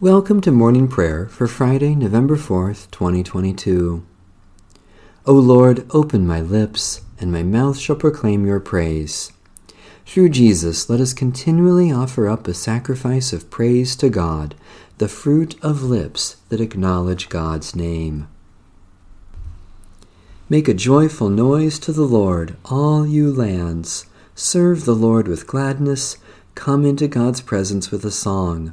Welcome to morning prayer for Friday, November 4th, 2022. O Lord, open my lips, and my mouth shall proclaim your praise. Through Jesus, let us continually offer up a sacrifice of praise to God, the fruit of lips that acknowledge God's name. Make a joyful noise to the Lord, all you lands. Serve the Lord with gladness. Come into God's presence with a song.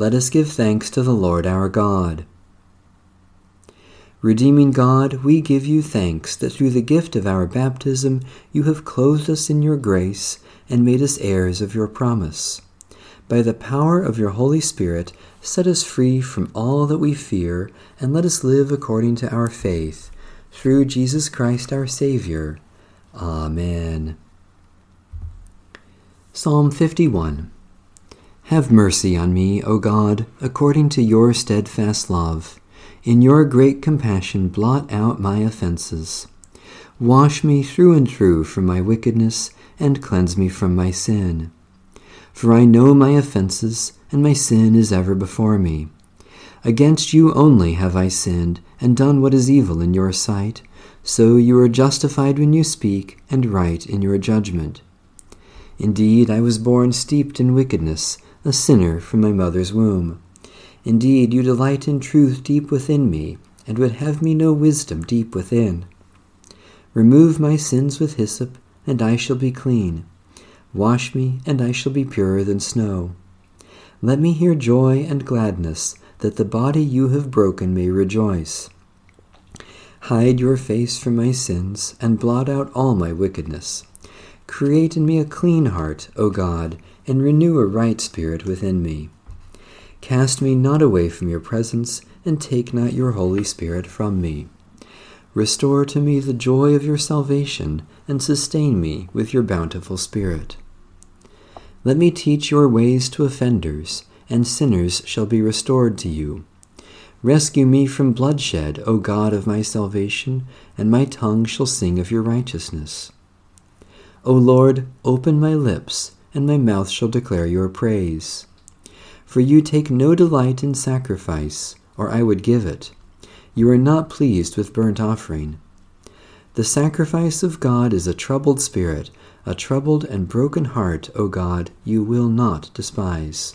Let us give thanks to the Lord our God. Redeeming God, we give you thanks that through the gift of our baptism you have clothed us in your grace and made us heirs of your promise. By the power of your Holy Spirit, set us free from all that we fear, and let us live according to our faith. Through Jesus Christ our Savior. Amen. Psalm 51 have mercy on me, O God, according to your steadfast love. In your great compassion, blot out my offenses. Wash me through and through from my wickedness, and cleanse me from my sin. For I know my offenses, and my sin is ever before me. Against you only have I sinned, and done what is evil in your sight. So you are justified when you speak, and right in your judgment. Indeed, I was born steeped in wickedness a sinner from my mother's womb. Indeed, you delight in truth deep within me, and would have me know wisdom deep within. Remove my sins with hyssop, and I shall be clean. Wash me, and I shall be purer than snow. Let me hear joy and gladness, that the body you have broken may rejoice. Hide your face from my sins, and blot out all my wickedness. Create in me a clean heart, O God, and renew a right spirit within me. Cast me not away from your presence, and take not your Holy Spirit from me. Restore to me the joy of your salvation, and sustain me with your bountiful Spirit. Let me teach your ways to offenders, and sinners shall be restored to you. Rescue me from bloodshed, O God of my salvation, and my tongue shall sing of your righteousness. O Lord, open my lips and my mouth shall declare your praise. For you take no delight in sacrifice, or I would give it. You are not pleased with burnt offering. The sacrifice of God is a troubled spirit, a troubled and broken heart, O God, you will not despise.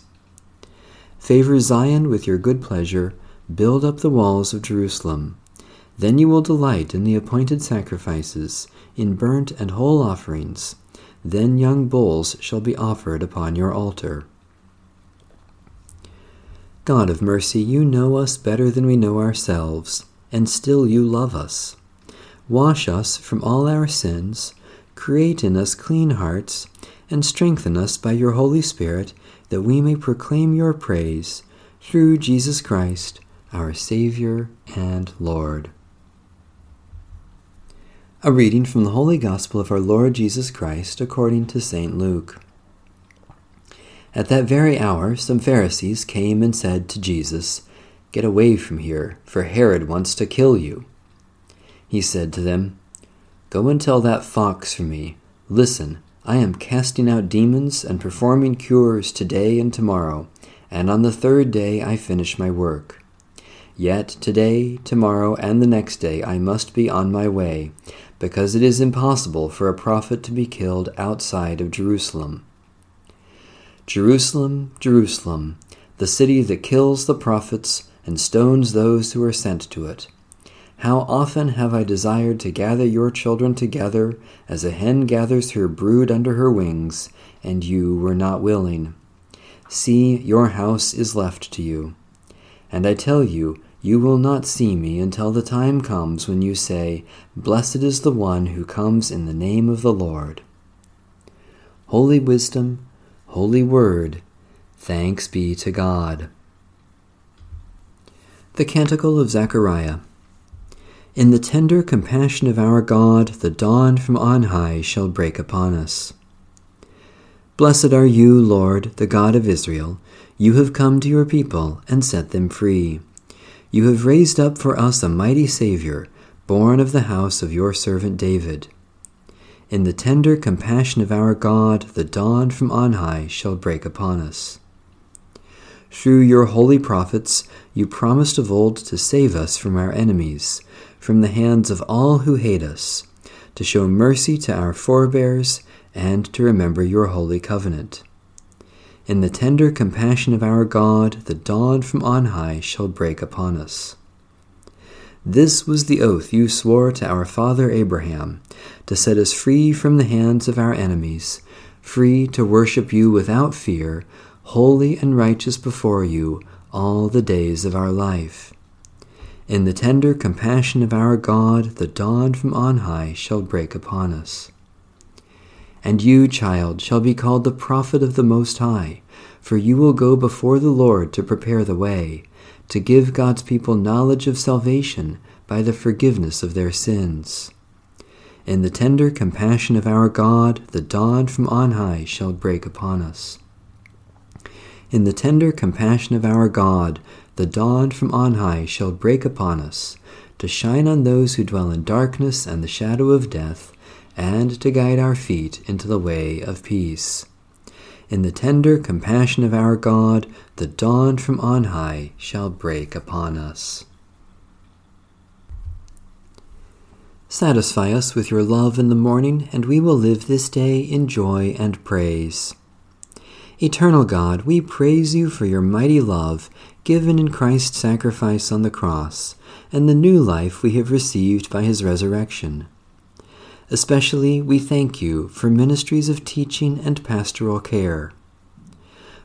Favor Zion with your good pleasure, build up the walls of Jerusalem. Then you will delight in the appointed sacrifices, in burnt and whole offerings. Then young bulls shall be offered upon your altar. God of mercy, you know us better than we know ourselves, and still you love us. Wash us from all our sins, create in us clean hearts, and strengthen us by your Holy Spirit, that we may proclaim your praise through Jesus Christ, our Savior and Lord. A reading from the Holy Gospel of our Lord Jesus Christ according to St. Luke. At that very hour, some Pharisees came and said to Jesus, Get away from here, for Herod wants to kill you. He said to them, Go and tell that fox for me, Listen, I am casting out demons and performing cures today and tomorrow, and on the third day I finish my work. Yet today, tomorrow, and the next day I must be on my way because it is impossible for a prophet to be killed outside of Jerusalem. Jerusalem, Jerusalem, the city that kills the prophets and stones those who are sent to it. How often have I desired to gather your children together as a hen gathers her brood under her wings, and you were not willing. See, your house is left to you. And I tell you, you will not see me until the time comes when you say, Blessed is the one who comes in the name of the Lord. Holy Wisdom, Holy Word, thanks be to God. The Canticle of Zechariah. In the tender compassion of our God, the dawn from on high shall break upon us. Blessed are you, Lord, the God of Israel. You have come to your people and set them free. You have raised up for us a mighty Savior, born of the house of your servant David. In the tender compassion of our God, the dawn from on high shall break upon us. Through your holy prophets, you promised of old to save us from our enemies, from the hands of all who hate us, to show mercy to our forebears, and to remember your holy covenant. In the tender compassion of our God, the dawn from on high shall break upon us. This was the oath you swore to our father Abraham, to set us free from the hands of our enemies, free to worship you without fear, holy and righteous before you all the days of our life. In the tender compassion of our God, the dawn from on high shall break upon us. And you, child, shall be called the prophet of the Most High, for you will go before the Lord to prepare the way, to give God's people knowledge of salvation by the forgiveness of their sins. In the tender compassion of our God, the dawn from on high shall break upon us. In the tender compassion of our God, the dawn from on high shall break upon us, to shine on those who dwell in darkness and the shadow of death, and to guide our feet into the way of peace. In the tender compassion of our God, the dawn from on high shall break upon us. Satisfy us with your love in the morning, and we will live this day in joy and praise. Eternal God, we praise you for your mighty love given in Christ's sacrifice on the cross, and the new life we have received by his resurrection. Especially, we thank you for ministries of teaching and pastoral care,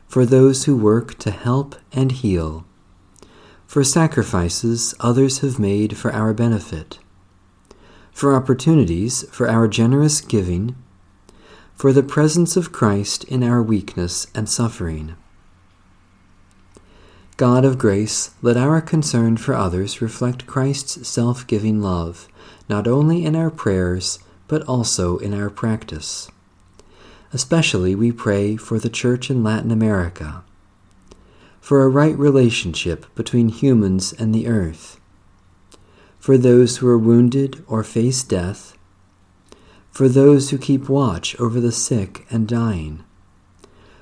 for those who work to help and heal, for sacrifices others have made for our benefit, for opportunities for our generous giving for the presence of Christ in our weakness and suffering. God of grace, let our concern for others reflect Christ's self giving love, not only in our prayers, but also in our practice. Especially we pray for the Church in Latin America, for a right relationship between humans and the earth, for those who are wounded or face death, for those who keep watch over the sick and dying,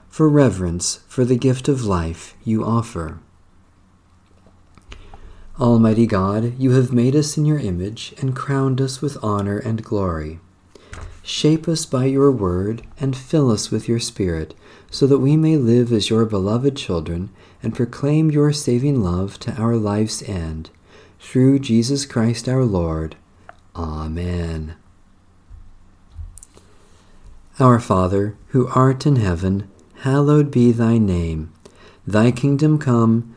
for reverence for the gift of life you offer. Almighty God, you have made us in your image and crowned us with honor and glory. Shape us by your word and fill us with your Spirit, so that we may live as your beloved children and proclaim your saving love to our life's end. Through Jesus Christ our Lord. Amen. Our Father, who art in heaven, hallowed be thy name. Thy kingdom come,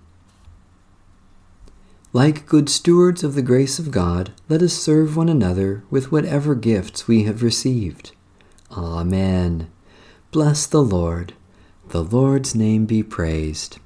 Like good stewards of the grace of God, let us serve one another with whatever gifts we have received. Amen. Bless the Lord. The Lord's name be praised.